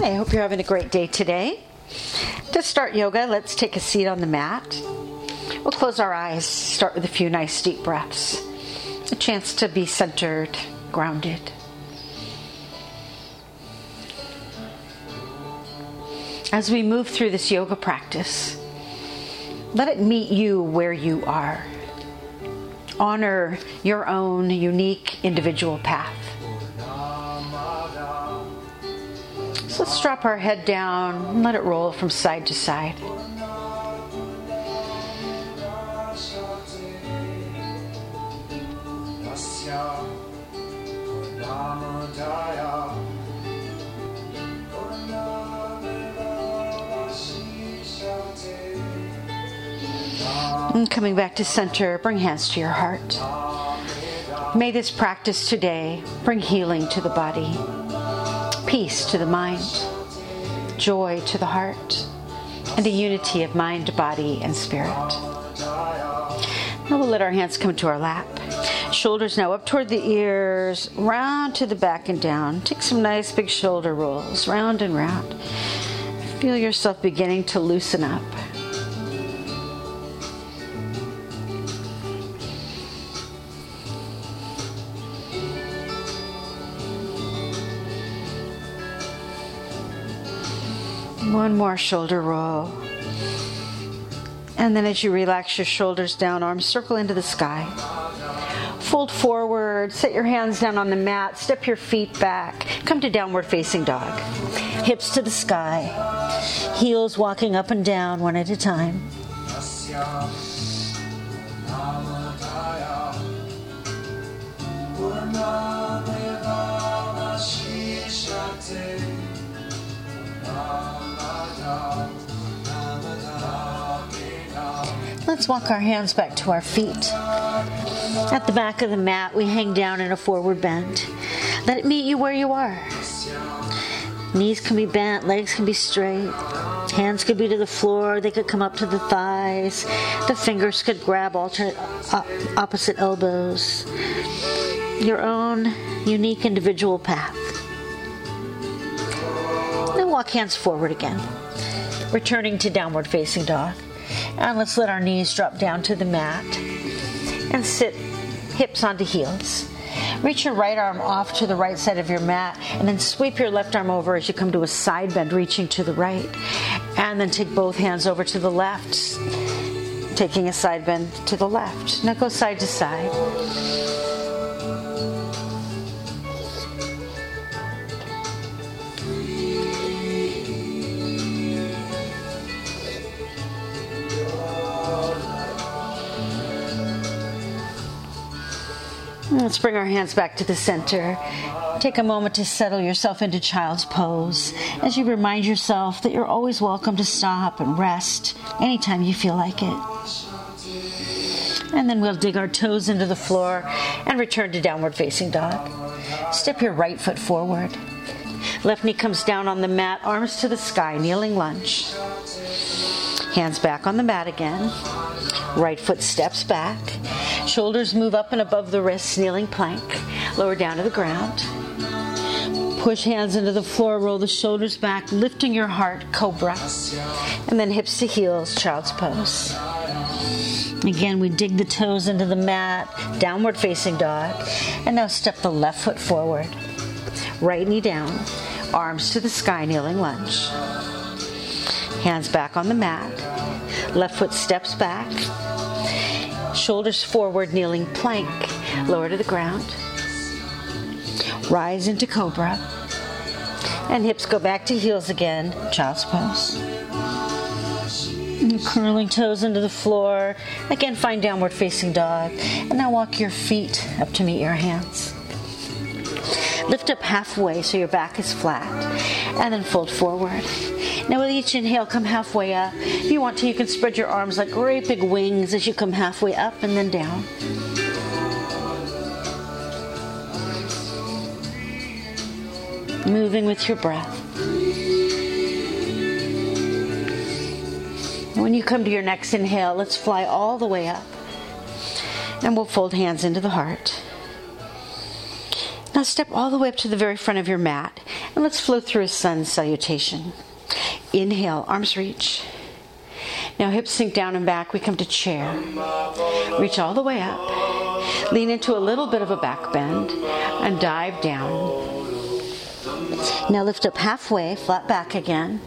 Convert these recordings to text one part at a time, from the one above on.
Hi, I hope you're having a great day today. To start yoga, let's take a seat on the mat. We'll close our eyes, start with a few nice deep breaths. A chance to be centered, grounded. As we move through this yoga practice, let it meet you where you are. Honor your own unique individual path. Let's drop our head down and let it roll from side to side. And coming back to center, bring hands to your heart. May this practice today bring healing to the body, peace to the mind, joy to the heart, and a unity of mind, body, and spirit. Now we'll let our hands come to our lap. Shoulders now up toward the ears, round to the back and down. Take some nice big shoulder rolls, round and round. Feel yourself beginning to loosen up. One more shoulder roll. And then as you relax your shoulders down, arms circle into the sky. Fold forward, set your hands down on the mat, step your feet back, come to downward facing dog. Hips to the sky, heels walking up and down one at a time. Let's walk our hands back to our feet. At the back of the mat, we hang down in a forward bend. Let it meet you where you are. Knees can be bent, legs can be straight, hands could be to the floor, they could come up to the thighs, the fingers could grab alternate opposite elbows. Your own unique individual path. Then walk hands forward again, returning to downward facing dog. And let's let our knees drop down to the mat and sit hips onto heels. Reach your right arm off to the right side of your mat and then sweep your left arm over as you come to a side bend, reaching to the right. And then take both hands over to the left, taking a side bend to the left. Now go side to side. Let's bring our hands back to the center. Take a moment to settle yourself into child's pose as you remind yourself that you're always welcome to stop and rest anytime you feel like it. And then we'll dig our toes into the floor and return to downward facing dog. Step your right foot forward. Left knee comes down on the mat, arms to the sky, kneeling lunge. Hands back on the mat again. Right foot steps back. Shoulders move up and above the wrists, kneeling plank. Lower down to the ground. Push hands into the floor, roll the shoulders back, lifting your heart, cobra. And then hips to heels, child's pose. Again, we dig the toes into the mat, downward facing dog. And now step the left foot forward. Right knee down, arms to the sky, kneeling lunge. Hands back on the mat. Left foot steps back. Shoulders forward, kneeling plank. Lower to the ground. Rise into cobra. And hips go back to heels again. Child's pose. And curling toes into the floor. Again, find downward facing dog. And now walk your feet up to meet your hands. Lift up halfway so your back is flat. And then fold forward. Now, with each inhale, come halfway up. If you want to, you can spread your arms like great big wings as you come halfway up and then down. Moving with your breath. When you come to your next inhale, let's fly all the way up. And we'll fold hands into the heart. Now step all the way up to the very front of your mat And let's flow through a sun salutation. Inhale, arms reach. Now hips sink down and back. We come to chair. Reach all the way up. Lean into a little bit of a back bend and dive down. Now lift up halfway, flat back again.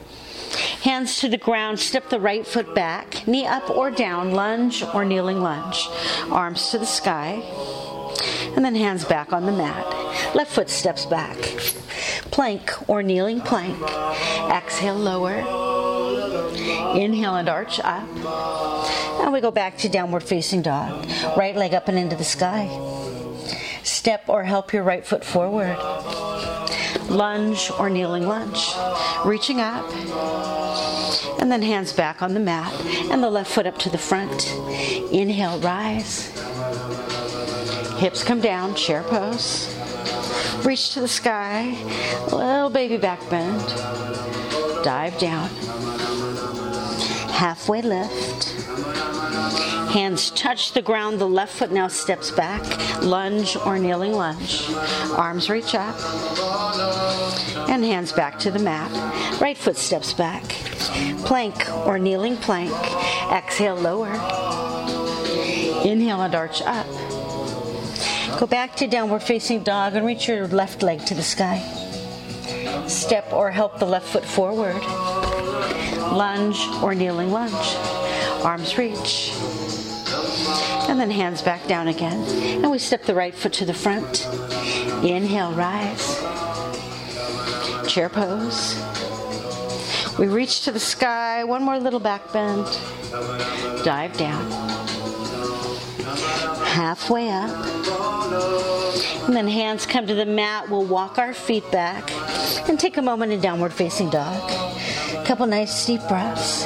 Hands to the ground, step the right foot back, knee up or down, lunge or kneeling lunge. Arms to the sky, and then hands back on the mat. Left foot steps back. Plank or kneeling plank. Exhale, lower. Inhale and arch up. And we go back to downward facing dog. Right leg up and into the sky. Step or help your right foot forward. Lunge or kneeling lunge. Reaching up. And then hands back on the mat and the left foot up to the front. Inhale, rise. Hips come down, chair pose. Reach to the sky, little baby back bend. Dive down. Halfway lift. Hands touch the ground. The left foot now steps back. Lunge or kneeling lunge. Arms reach up. And hands back to the mat. Right foot steps back. Plank or kneeling plank. Exhale, lower. Inhale and arch up. Go back to downward facing dog and reach your left leg to the sky. Step or help the left foot forward. Lunge or kneeling lunge. Arms reach. And then hands back down again. And we step the right foot to the front. Inhale, rise. Chair pose. We reach to the sky. One more little back bend. Dive down. Halfway up. And then hands come to the mat. We'll walk our feet back and take a moment in downward facing dog. A couple nice deep breaths.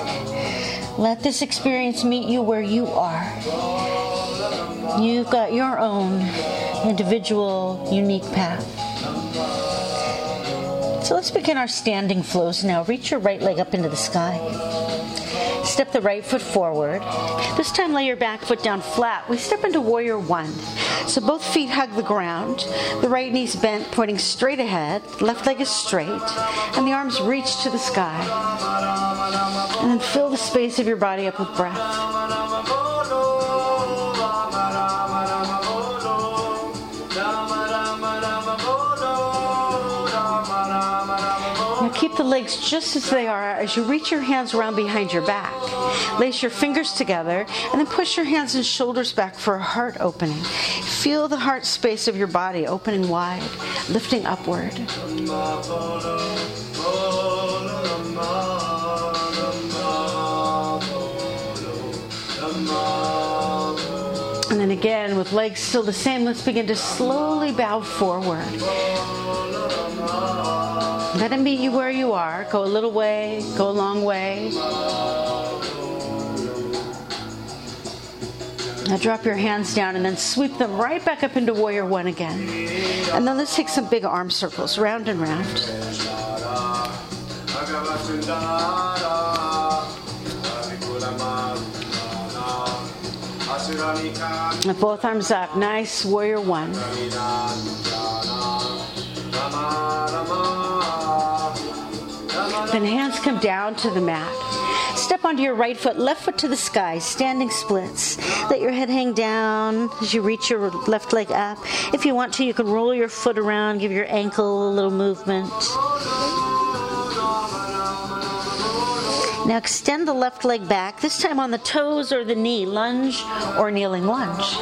Let this experience meet you where you are. You've got your own individual, unique path. So let's begin our standing flows now. Reach your right leg up into the sky. Step the right foot forward. This time, lay your back foot down flat. We step into warrior one. So both feet hug the ground. The right knee's bent, pointing straight ahead. Left leg is straight. And the arms reach to the sky. And then fill the space of your body up with breath. Legs just as they are as you reach your hands around behind your back. Lace your fingers together and then push your hands and shoulders back for a heart opening. Feel the heart space of your body opening wide, lifting upward. And then again, with legs still the same, let's begin to slowly bow forward. Let it meet you where you are. Go a little way, go a long way. Now drop your hands down and then sweep them right back up into warrior one again. And then let's take some big arm circles, round and round. And both arms up, nice warrior one. Then hands come down to the mat. Step onto your right foot, left foot to the sky, standing splits. Let your head hang down as you reach your left leg up. If you want to, you can roll your foot around, give your ankle a little movement. Now extend the left leg back, this time on the toes or the knee, lunge or kneeling lunge.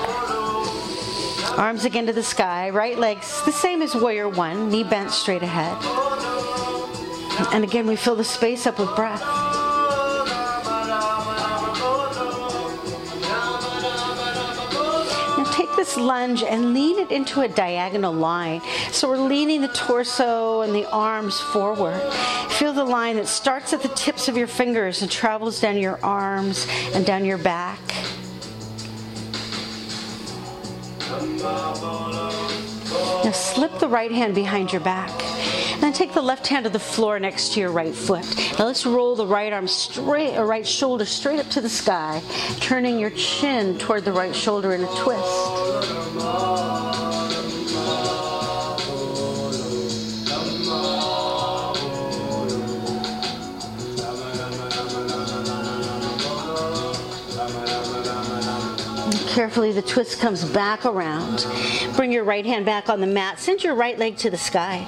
Arms again to the sky, right legs the same as warrior one, knee bent straight ahead. And again, we fill the space up with breath. Now take this lunge and lean it into a diagonal line. So we're leaning the torso and the arms forward. Feel the line that starts at the tips of your fingers and travels down your arms and down your back. Now slip the right hand behind your back. Now take the left hand to the floor next to your right foot. Now let's roll the right arm straight, or right shoulder straight up to the sky, turning your chin toward the right shoulder in a twist. carefully the twist comes back around. Bring your right hand back on the mat. Send your right leg to the sky.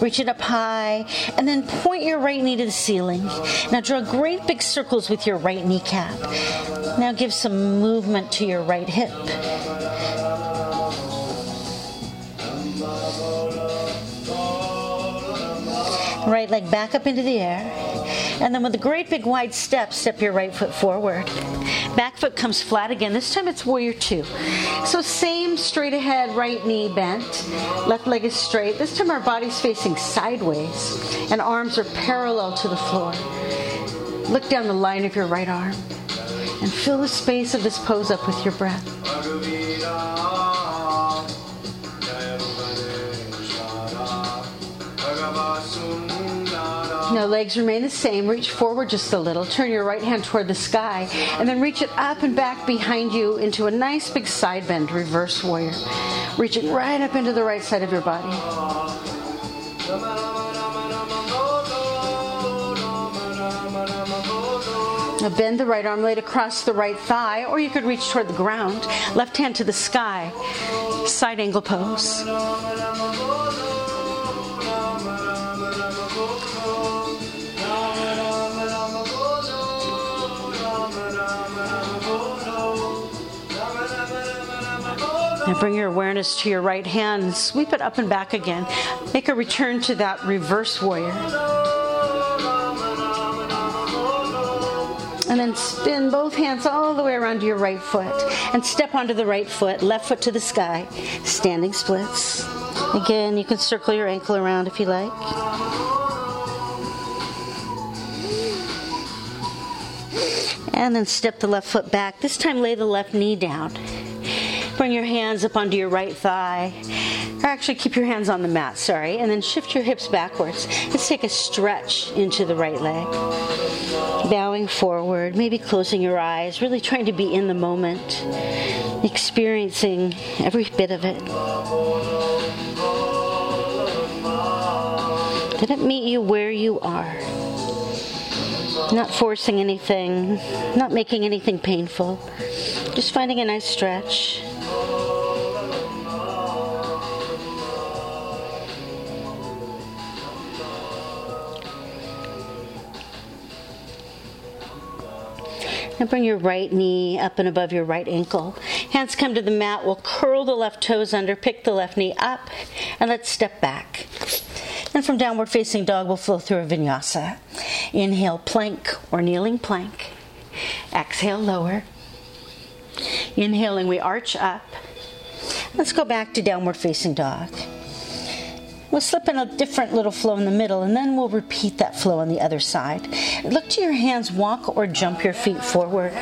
Reach it up high, and then point your right knee to the ceiling. Now draw great big circles with your right kneecap. Now give some movement to your right hip. Right leg back up into the air. And then with a great big wide step, step your right foot forward. Back foot comes flat again. This time it's warrior two. So same straight ahead, right knee bent. Left leg is straight. This time our body's facing sideways and arms are parallel to the floor. Look down the line of your right arm and fill the space of this pose up with your breath. Now legs remain the same. Reach forward just a little. Turn your right hand toward the sky and then reach it up and back behind you into a nice big side bend, reverse warrior. Reaching right up into the right side of your body. Now bend the right arm laid across the right thigh, or you could reach toward the ground. Left hand to the sky. Side angle pose. Now bring your awareness to your right hand and sweep it up and back again. Make a return to that reverse warrior. And then spin both hands all the way around to your right foot and step onto the right foot, left foot to the sky, standing splits. Again, you can circle your ankle around if you like. And then step the left foot back. This time, lay the left knee down. Bring your hands up onto your right thigh. Or actually, keep your hands on the mat, sorry. And then shift your hips backwards. Let's take a stretch into the right leg. Bowing forward, maybe closing your eyes, really trying to be in the moment, experiencing every bit of it. Let it meet you where you are. Not forcing anything, not making anything painful. Just finding a nice stretch. Now bring your right knee up and above your right ankle. Hands come to the mat. We'll curl the left toes under, pick the left knee up, and let's step back. And from downward facing dog, we'll flow through a vinyasa. Inhale, plank or kneeling plank. Exhale, lower. Inhaling, we arch up. Let's go back to downward facing dog. We'll slip in a different little flow in the middle and then we'll repeat that flow on the other side. Look to your hands, walk or jump your feet forward.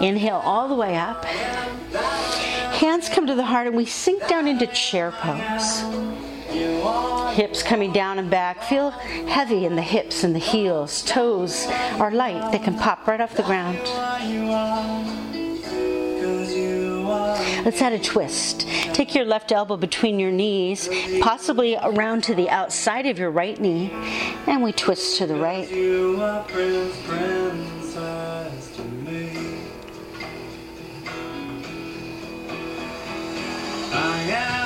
Inhale all the way up. Hands come to the heart and we sink down into chair pose. Hips coming down and back. Feel heavy in the hips and the heels. Toes are light, they can pop right off the ground. Let's add a twist. Take your left elbow between your knees, possibly around to the outside of your right knee, and we twist to the right. I am,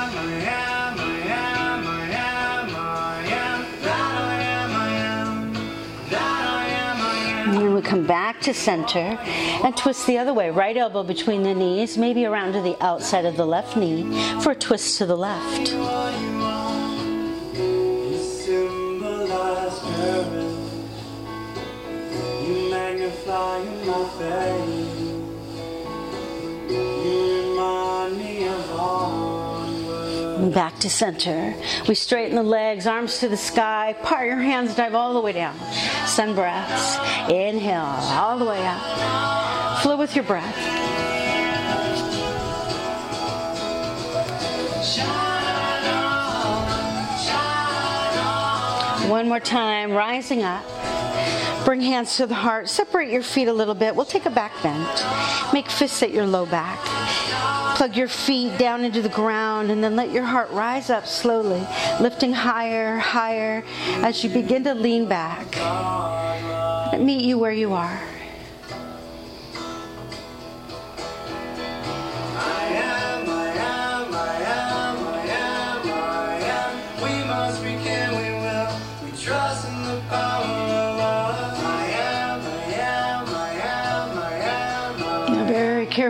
come back to center and twist the other way. Right elbow between the knees, maybe around to the outside of the left knee for a twist to the left. My face. Back to center. We straighten the legs, arms to the sky. Part your hands, dive all the way down. Sun breaths. Inhale, all the way up. Flow with your breath. One more time, rising up. Bring hands to the heart. Separate your feet a little bit. We'll take a back bend. Make fists at your low back. Plug your feet down into the ground and then let your heart rise up slowly, lifting higher, higher as you begin to lean back. Meet you where you are.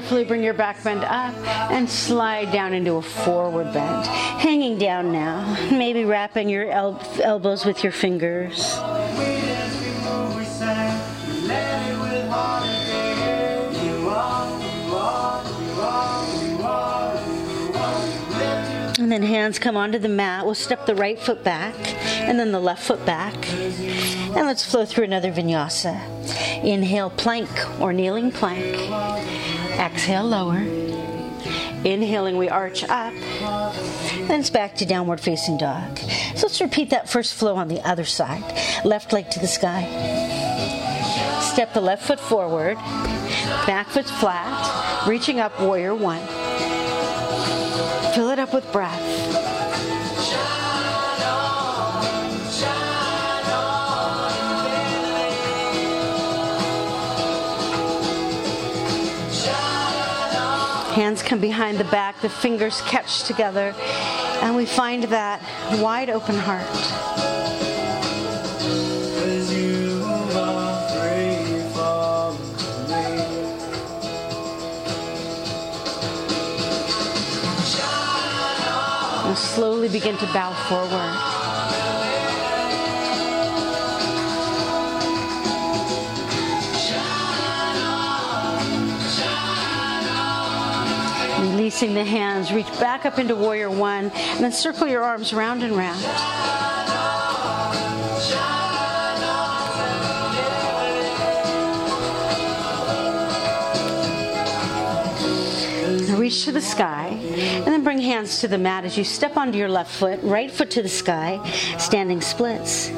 Carefully bring your back bend up and slide down into a forward bend. Hanging down now, maybe wrapping your el- elbows with your fingers. And then hands come onto the mat. We'll step the right foot back and then the left foot back. And let's flow through another vinyasa. Inhale, plank or kneeling plank. Exhale, lower. Inhaling, we arch up. Then it's back to downward facing dog. So let's repeat that first flow on the other side. Left leg to the sky. Step the left foot forward. Back foot's flat. Reaching up, warrior one. Fill it up with breath. Come behind the back, the fingers catch together, and we find that wide open heart. Slowly begin to bow forward. Releasing the hands, reach back up into warrior one, and then circle your arms round and round. Reach to the sky, and then bring hands to the mat as you step onto your left foot, right foot to the sky, standing splits.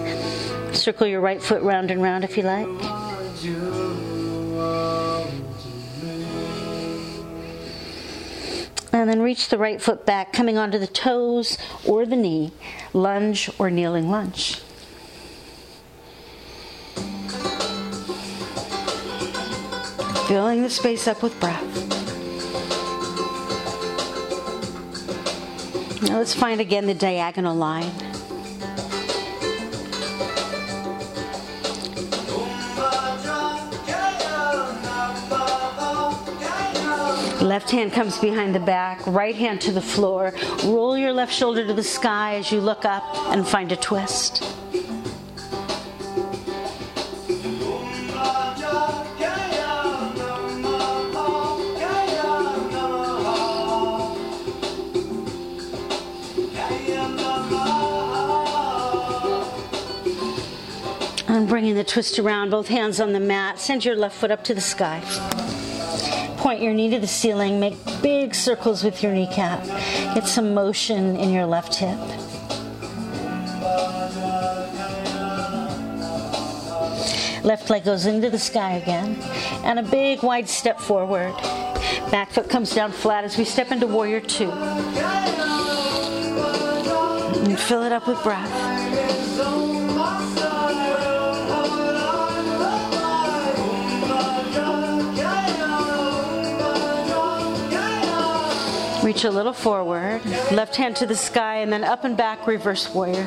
Circle your right foot round and round if you like. And then reach the right foot back, coming onto the toes or the knee, lunge or kneeling lunge. Filling the space up with breath. Now let's find again the diagonal line. Left hand comes behind the back, right hand to the floor. Roll your left shoulder to the sky as you look up and find a twist. And bringing the twist around, both hands on the mat. Send your left foot up to the sky point your knee to the ceiling, make big circles with your kneecap. Get some motion in your left hip. Left leg goes into the sky again, and a big wide step forward. Back foot comes down flat as we step into warrior two. And fill it up with breath. Reach a little forward, left hand to the sky, and then up and back, reverse warrior.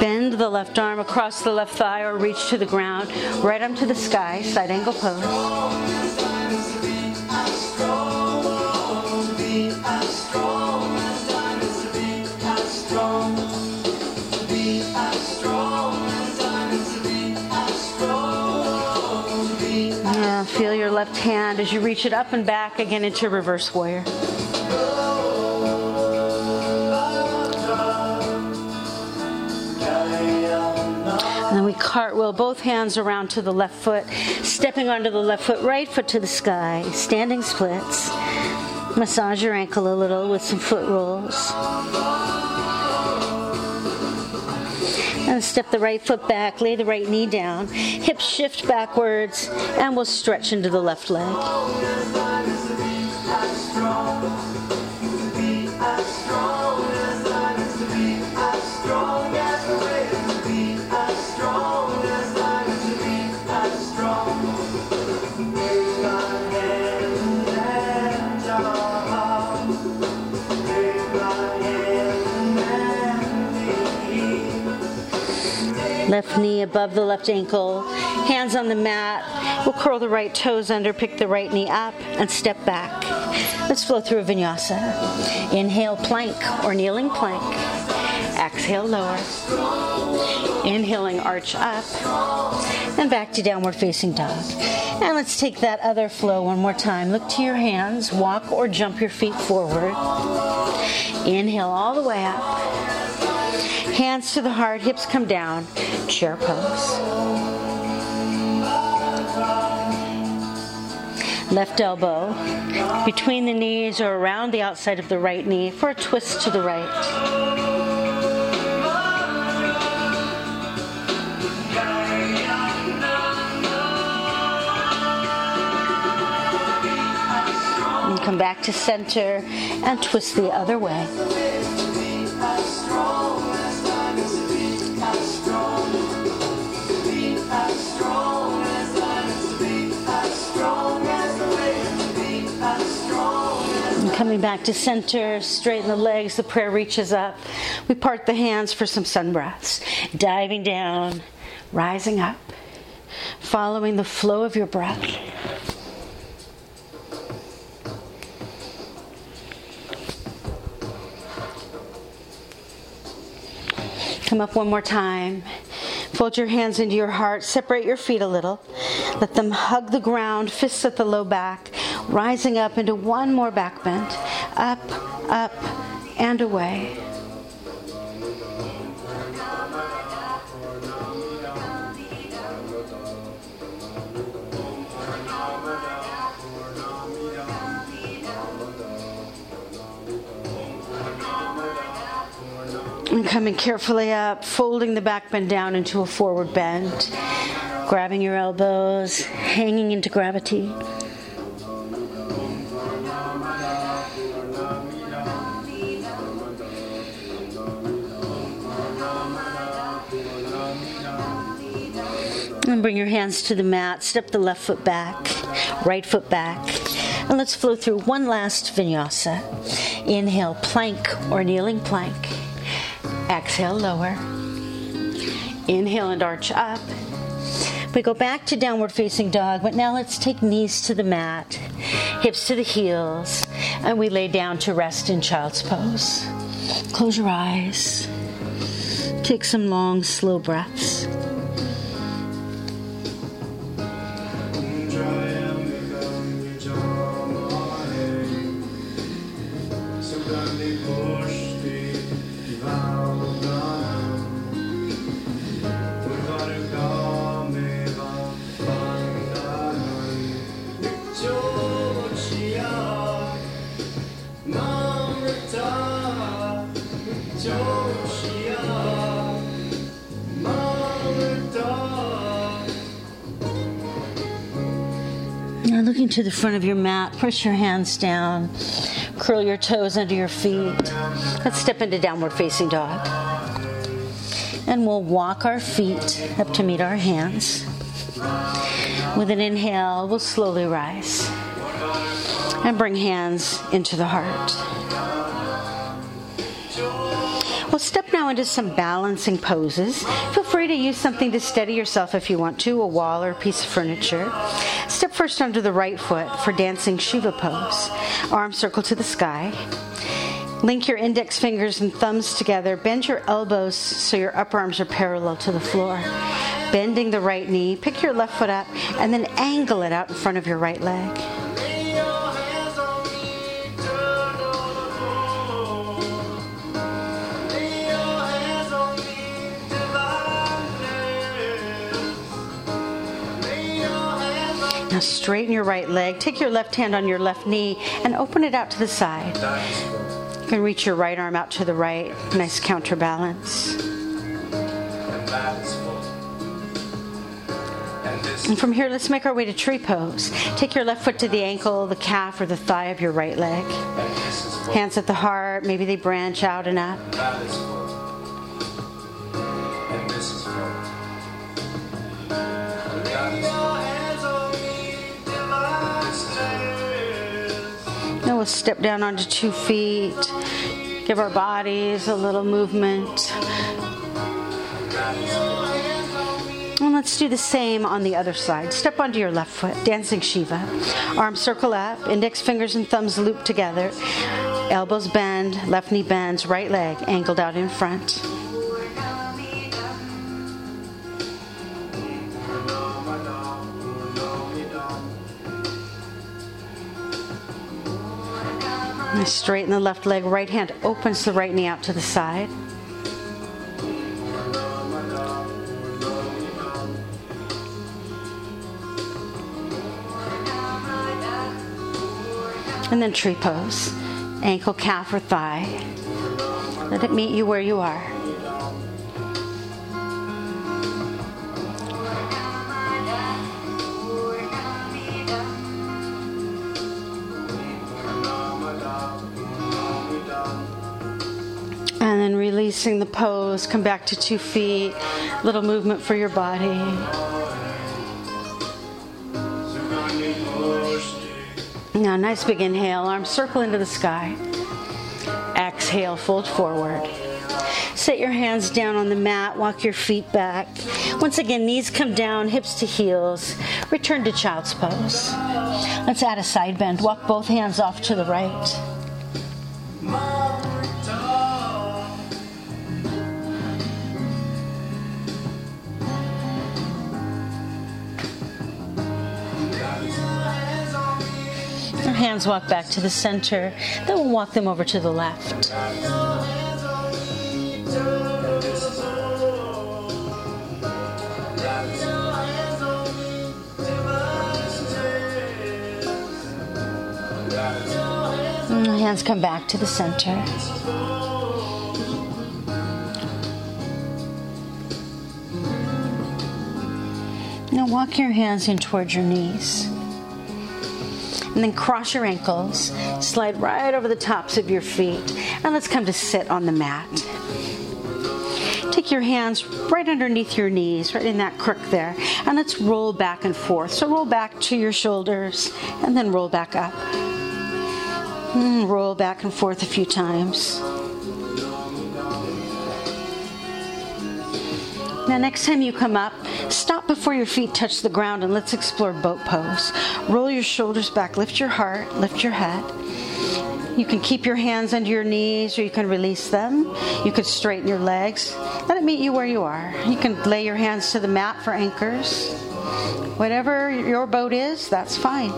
Bend the left arm across the left thigh or reach to the ground, right arm to the sky, side angle pose. Left hand as you reach it up and back again into reverse warrior. And then we cartwheel both hands around to the left foot, stepping onto the left foot, right foot to the sky, standing splits. Massage your ankle a little with some foot rolls. And step the right foot back, lay the right knee down, hips shift backwards, and we'll stretch into the left leg. Left knee above the left ankle, hands on the mat. We'll curl the right toes under, pick the right knee up, and step back. Let's flow through a vinyasa. Inhale, plank or kneeling plank. Exhale, lower. Inhaling, arch up. And back to downward facing dog. And let's take that other flow one more time. Look to your hands, walk or jump your feet forward. Inhale all the way up. Hands to the heart, hips come down, chair pose. Left elbow between the knees or around the outside of the right knee for a twist to the right. come back to center and twist the other way. Coming back to center, straighten the legs, the prayer reaches up. We part the hands for some sun breaths. Diving down, rising up, following the flow of your breath. Come up one more time. Fold your hands into your heart. Separate your feet a little. Let them hug the ground, fists at the low back, rising up into one more back bend. Up, up, and away. And coming carefully up, folding the back bend down into a forward bend, grabbing your elbows, hanging into gravity. Bring your hands to the mat. Step the left foot back, right foot back. And let's flow through one last vinyasa. Inhale, plank or kneeling plank. Exhale, lower. Inhale and arch up. We go back to downward facing dog, but now let's take knees to the mat, hips to the heels, and we lay down to rest in child's pose. Close your eyes. Take some long, slow breaths. Looking to the front of your mat, push your hands down, curl your toes under your feet. Let's step into downward facing dog. And we'll walk our feet up to meet our hands. With an inhale, we'll slowly rise and bring hands into the heart. We'll step now into some balancing poses. Feel free to use something to steady yourself if you want to, a wall or a piece of furniture. Step first under the right foot for dancing Shiva pose. Arm circle to the sky. Link your index fingers and thumbs together. Bend your elbows so your upper arms are parallel to the floor. Bending the right knee, pick your left foot up, and then angle it out in front of your right leg. Now straighten your right leg. Take your left hand on your left knee and open it out to the side. You can reach your right arm out to the right. Nice counterbalance. And from here, let's make our way to tree pose. Take your left foot to the ankle, the calf, or the thigh of your right leg. Hands at the heart. Maybe they branch out and up. Now we'll step down onto two feet. Give our bodies a little movement. And let's do the same on the other side. Step onto your left foot, dancing Shiva. Arms circle up, index fingers and thumbs loop together. Elbows bend, left knee bends, right leg angled out in front. Straighten the left leg, right hand opens the right knee out to the side. And then tree pose, ankle, calf, or thigh. Let it meet you where you are. The pose, come back to two feet, little movement for your body. Now, nice big inhale, arms circle into the sky. Exhale, fold forward. Set your hands down on the mat, walk your feet back. Once again, knees come down, hips to heels. Return to child's pose. Let's add a side bend. Walk both hands off to the right. Hands walk back to the center. Then we'll walk them over to the left. Mm, hands come back to the center. Now walk your hands in towards your knees and then cross your ankles, slide right over the tops of your feet, and let's come to sit on the mat. Take your hands right underneath your knees, right in that crook there, and let's roll back and forth. So roll back to your shoulders and then roll back up. And roll back and forth a few times. Now, next time you come up, stop before your feet touch the ground and let's explore boat pose. Roll your shoulders back, lift your heart, lift your head. You can keep your hands under your knees or you can release them. You could straighten your legs. Let it meet you where you are. You can lay your hands to the mat for anchors. Whatever your boat is, that's fine.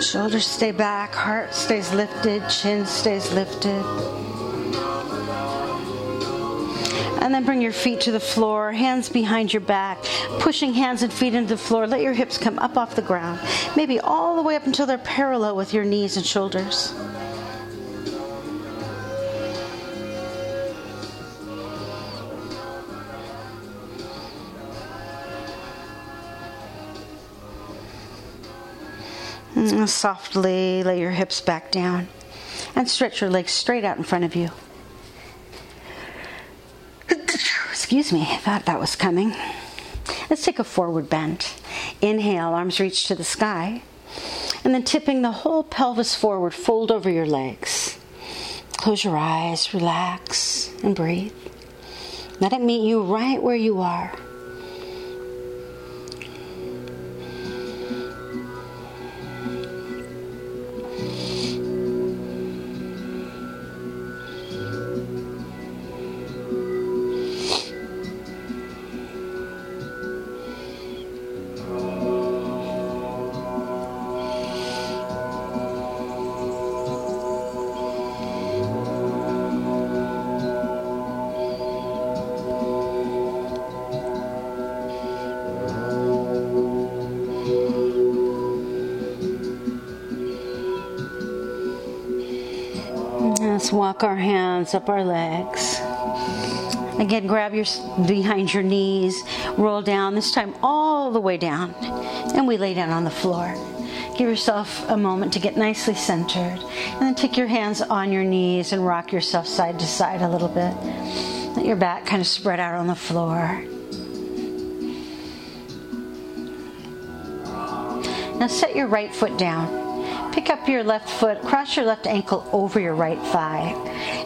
Shoulders stay back, heart stays lifted, chin stays lifted. And then bring your feet to the floor, hands behind your back, pushing hands and feet into the floor. Let your hips come up off the ground, maybe all the way up until they're parallel with your knees and shoulders. Mm, softly lay your hips back down and stretch your legs straight out in front of you. Excuse me, I thought that was coming. Let's take a forward bend. Inhale, arms reach to the sky. And then tipping the whole pelvis forward, fold over your legs. Close your eyes, relax, and breathe. Let it meet you right where you are. Walk our hands up our legs. Again, grab your behind your knees, roll down, this time all the way down, and we lay down on the floor. Give yourself a moment to get nicely centered, and then take your hands on your knees and rock yourself side to side a little bit. Let your back kind of spread out on the floor. Now set your right foot down Pick up your left foot, cross your left ankle over your right thigh,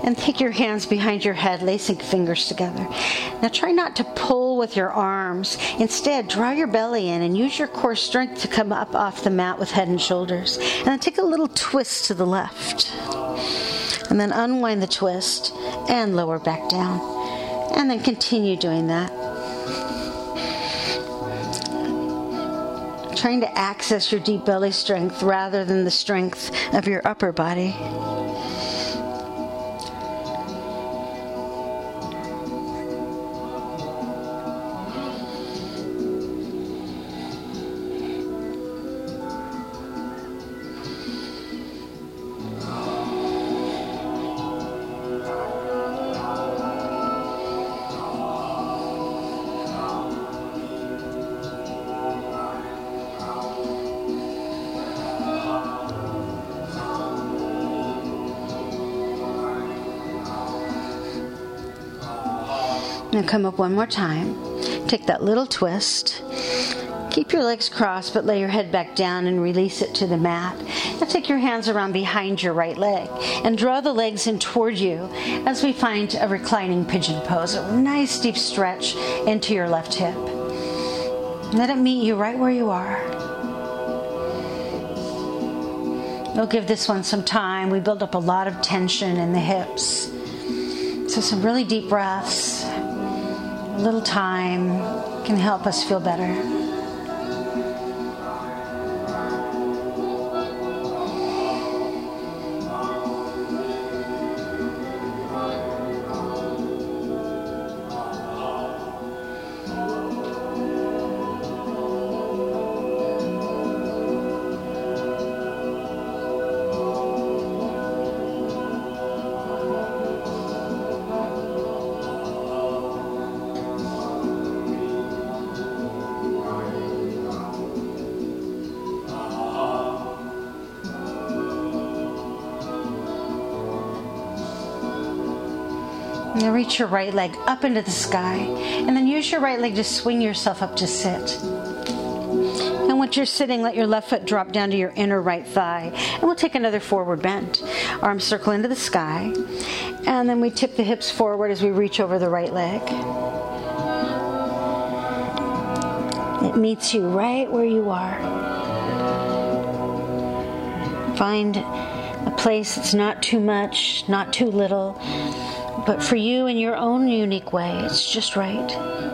and take your hands behind your head, lacing fingers together. Now try not to pull with your arms. Instead, draw your belly in and use your core strength to come up off the mat with head and shoulders. And then take a little twist to the left. And then unwind the twist and lower back down. And then continue doing that. Trying to access your deep belly strength rather than the strength of your upper body. Now come up one more time. Take that little twist. Keep your legs crossed, but lay your head back down and release it to the mat. Now take your hands around behind your right leg and draw the legs in toward you as we find a reclining pigeon pose. A nice deep stretch into your left hip. Let it meet you right where you are. We'll give this one some time. We build up a lot of tension in the hips. So, some really deep breaths a little time can help us feel better. Reach your right leg up into the sky, and then use your right leg to swing yourself up to sit. And once you're sitting, let your left foot drop down to your inner right thigh. And we'll take another forward bend. Arms circle into the sky. And then we tip the hips forward as we reach over the right leg. It meets you right where you are. Find a place that's not too much, not too little but for you in your own unique way, it's just right.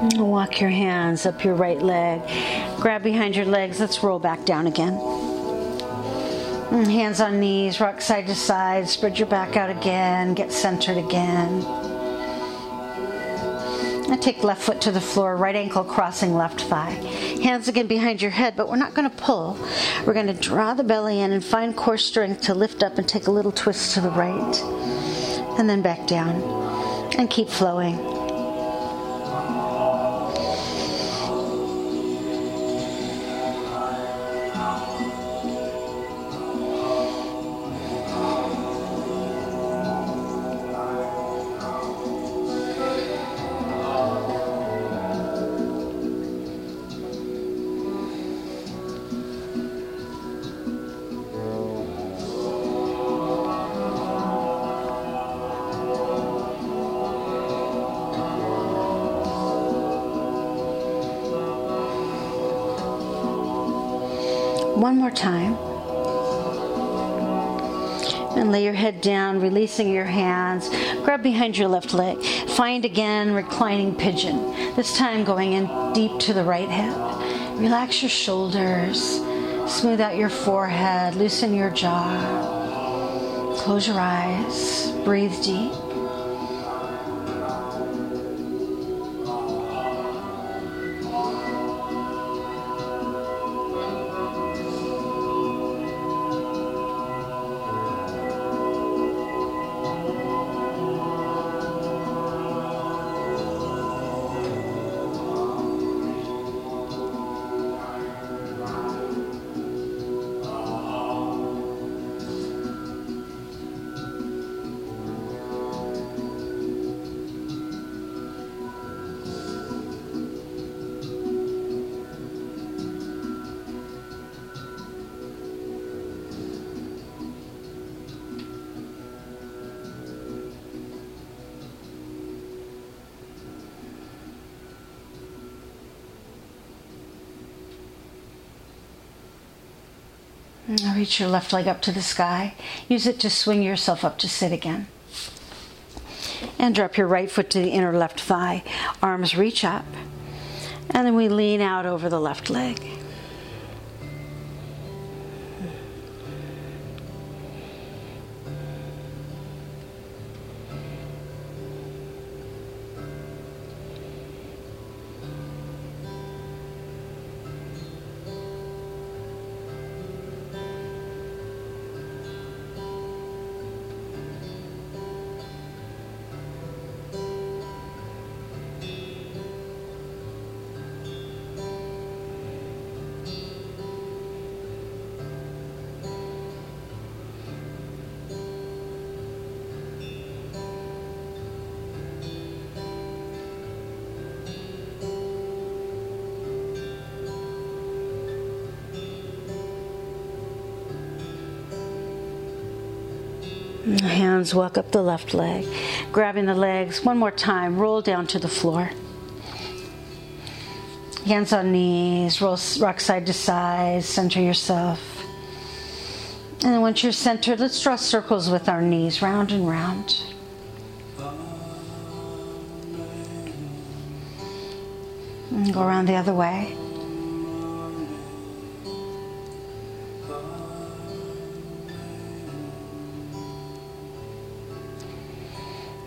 Walk your hands up your right leg. Grab behind your legs. Let's roll back down again. Mm, hands on knees, rock side to side. Spread your back out again. Get centered again. Now take left foot to the floor, right ankle crossing left thigh. Hands again behind your head, but we're not going to pull. We're going to draw the belly in and find core strength to lift up and take a little twist to the right. And then back down. And keep flowing. Time. And lay your head down, releasing your hands. Grab behind your left leg. Find again reclining pigeon. This time going in deep to the right hip. Relax your shoulders. Smooth out your forehead. Loosen your jaw. Close your eyes. Breathe deep. Mm, reach your left leg up to the sky. Use it to swing yourself up to sit again. And drop your right foot to the inner left thigh. Arms reach up. And then we lean out over the left leg. Hands walk up the left leg, grabbing the legs one more time, roll down to the floor. Hands on knees, roll, rock side to side, center yourself. And then once you're centered, let's draw circles with our knees, round and round. And go around the other way.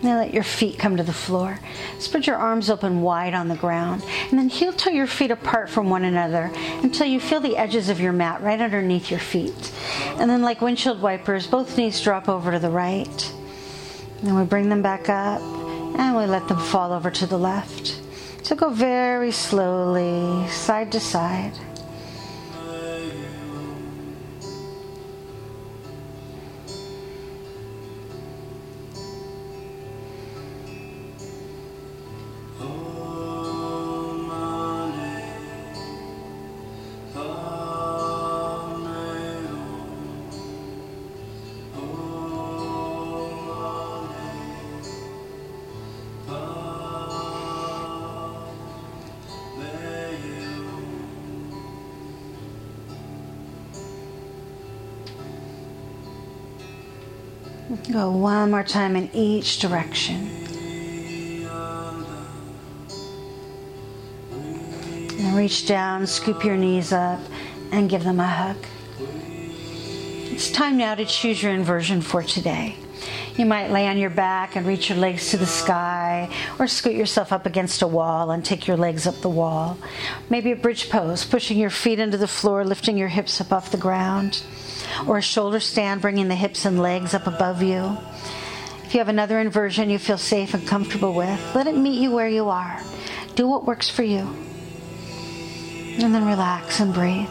Now let your feet come to the floor. Spread your arms open wide on the ground. And then heel toe your feet apart from one another until you feel the edges of your mat right underneath your feet. And then, like windshield wipers, both knees drop over to the right. Then we bring them back up and we let them fall over to the left. So go very slowly, side to side. Go one more time in each direction. And reach down, scoop your knees up, and give them a hug. It's time now to choose your inversion for today. You might lay on your back and reach your legs to the sky, or scoot yourself up against a wall and take your legs up the wall. Maybe a bridge pose, pushing your feet into the floor, lifting your hips up off the ground or a shoulder stand, bringing the hips and legs up above you. If you have another inversion you feel safe and comfortable with, let it meet you where you are. Do what works for you. And then relax and breathe.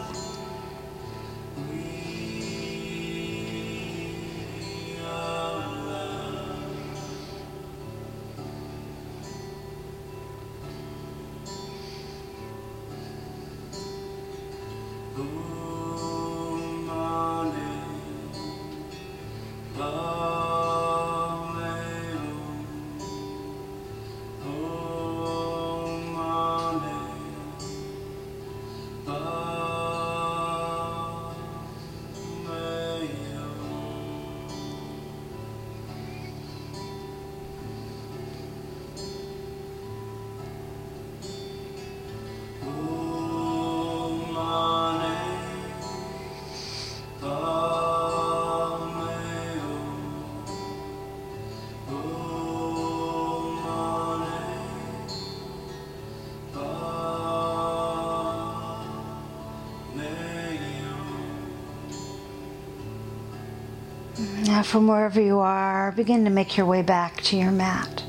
From wherever you are, begin to make your way back to your mat.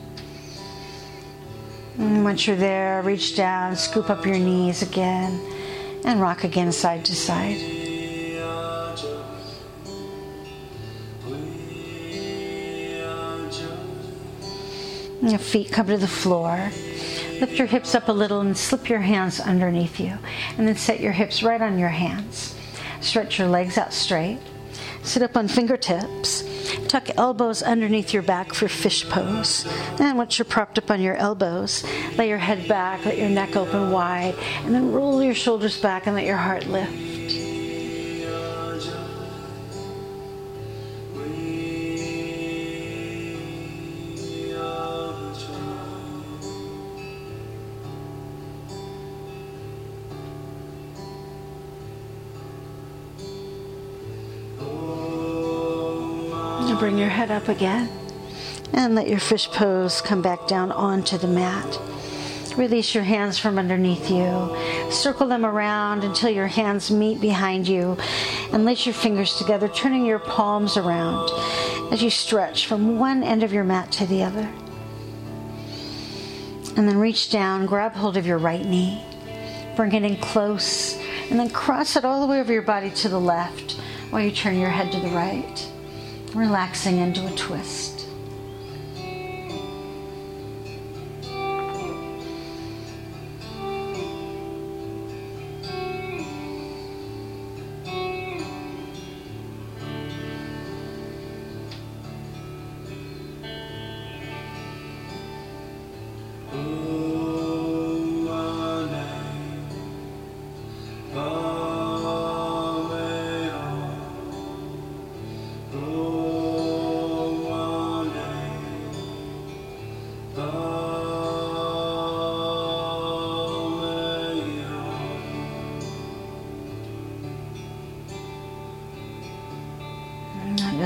And once you're there, reach down, scoop up your knees again, and rock again side to side. Your feet come to the floor. Lift your hips up a little and slip your hands underneath you. And then set your hips right on your hands. Stretch your legs out straight. Sit up on fingertips. Tuck elbows underneath your back for fish pose. And once you're propped up on your elbows, lay your head back, let your neck open wide, and then roll your shoulders back and let your heart lift. Head up again. And let your fish pose come back down onto the mat. Release your hands from underneath you. Circle them around until your hands meet behind you. And lace your fingers together, turning your palms around as you stretch from one end of your mat to the other. And then reach down, grab hold of your right knee, bring it in close, and then cross it all the way over your body to the left while you turn your head to the right, relaxing into a twist.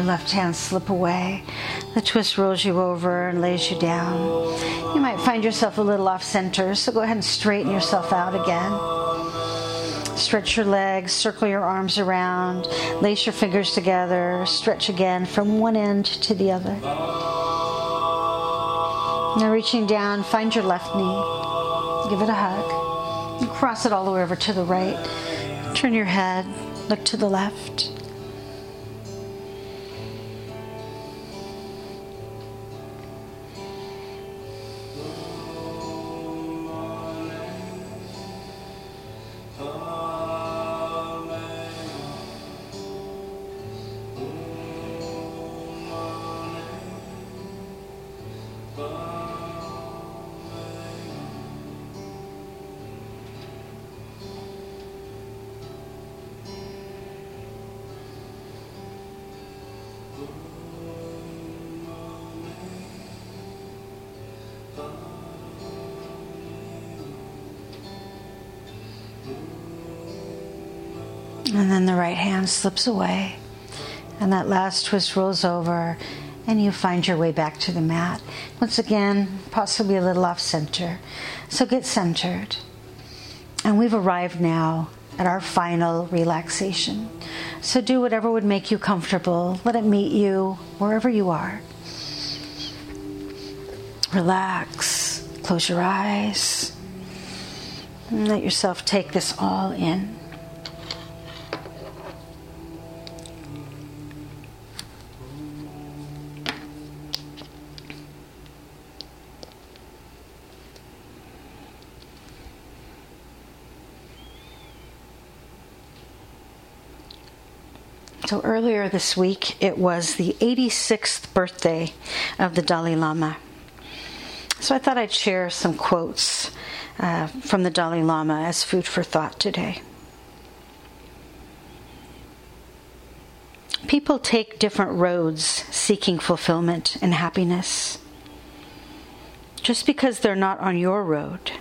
Left hand slip away. The twist rolls you over and lays you down. You might find yourself a little off center, so go ahead and straighten yourself out again. Stretch your legs, circle your arms around, lace your fingers together, stretch again from one end to the other. Now, reaching down, find your left knee, give it a hug, cross it all the way over to the right. Turn your head, look to the left. And then the right hand slips away, and that last twist rolls over, and you find your way back to the mat. Once again, possibly a little off center. So get centered. And we've arrived now at our final relaxation. So do whatever would make you comfortable. Let it meet you wherever you are. Relax, close your eyes, and let yourself take this all in. So earlier this week, it was the 86th birthday of the Dalai Lama. So I thought I'd share some quotes uh, from the Dalai Lama as food for thought today. People take different roads seeking fulfillment and happiness. Just because they're not on your road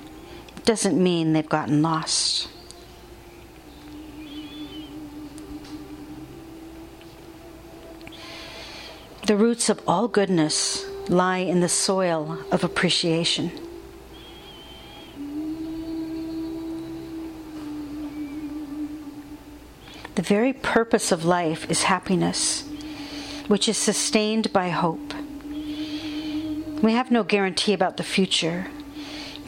doesn't mean they've gotten lost. The roots of all goodness lie in the soil of appreciation. The very purpose of life is happiness, which is sustained by hope. We have no guarantee about the future,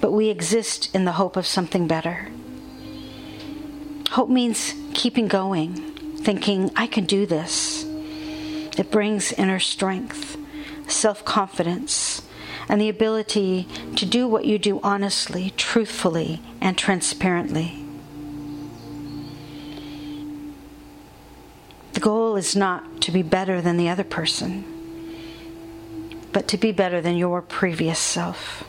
but we exist in the hope of something better. Hope means keeping going, thinking, I can do this. It brings inner strength, self confidence, and the ability to do what you do honestly, truthfully, and transparently. The goal is not to be better than the other person, but to be better than your previous self.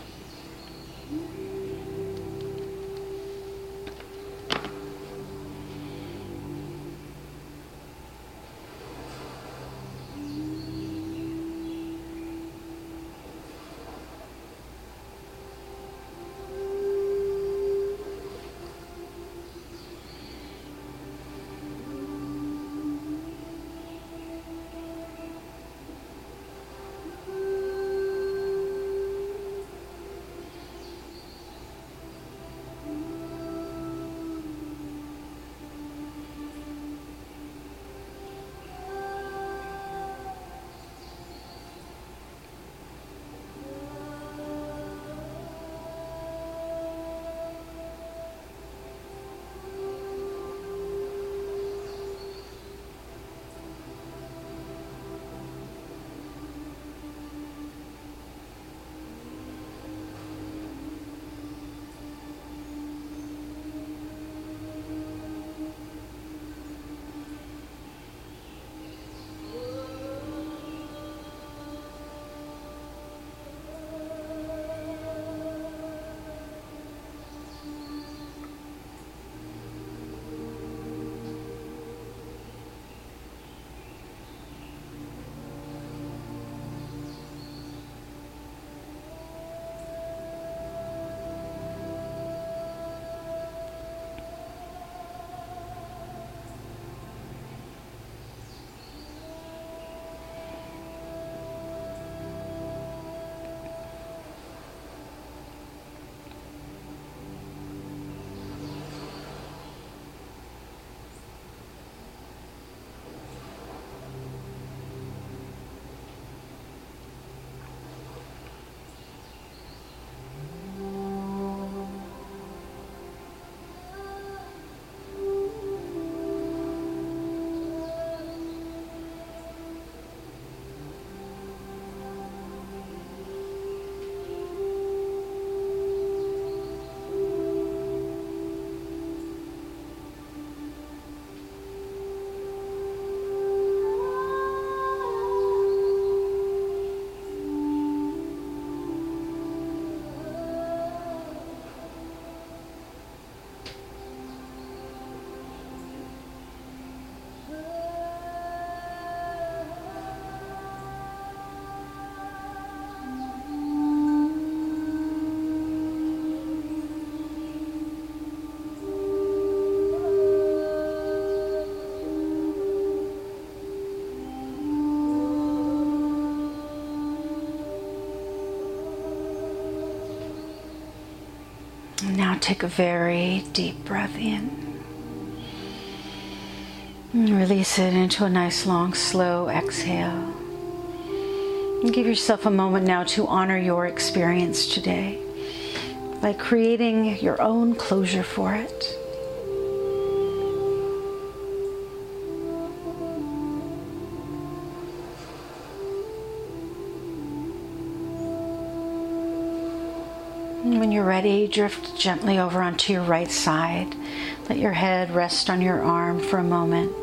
Take a very deep breath in. And release it into a nice, long, slow exhale. And give yourself a moment now to honor your experience today by creating your own closure for it. Ready, drift gently over onto your right side. Let your head rest on your arm for a moment.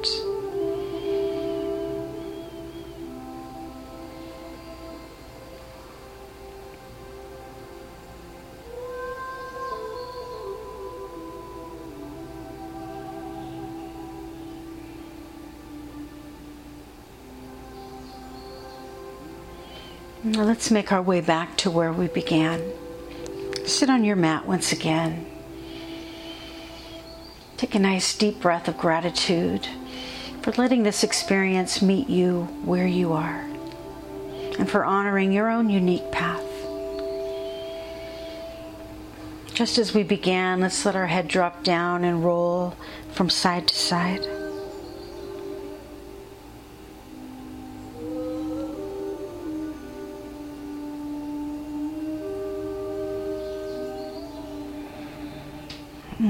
Now let's make our way back to where we began. Sit on your mat once again. Take a nice deep breath of gratitude for letting this experience meet you where you are and for honoring your own unique path. Just as we began, let's let our head drop down and roll from side to side.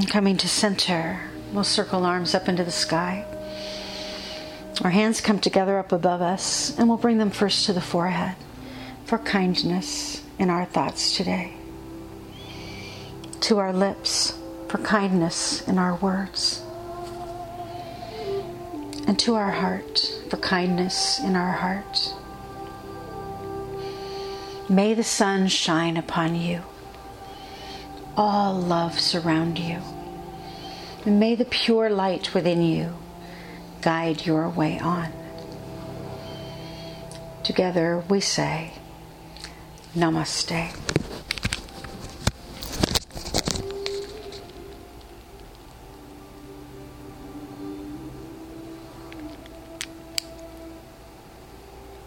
And coming to center, we'll circle arms up into the sky. Our hands come together up above us, and we'll bring them first to the forehead for kindness in our thoughts today. To our lips for kindness in our words. And to our heart for kindness in our heart. May the sun shine upon you all love surround you. And may the pure light within you guide your way on. Together we say, Namaste.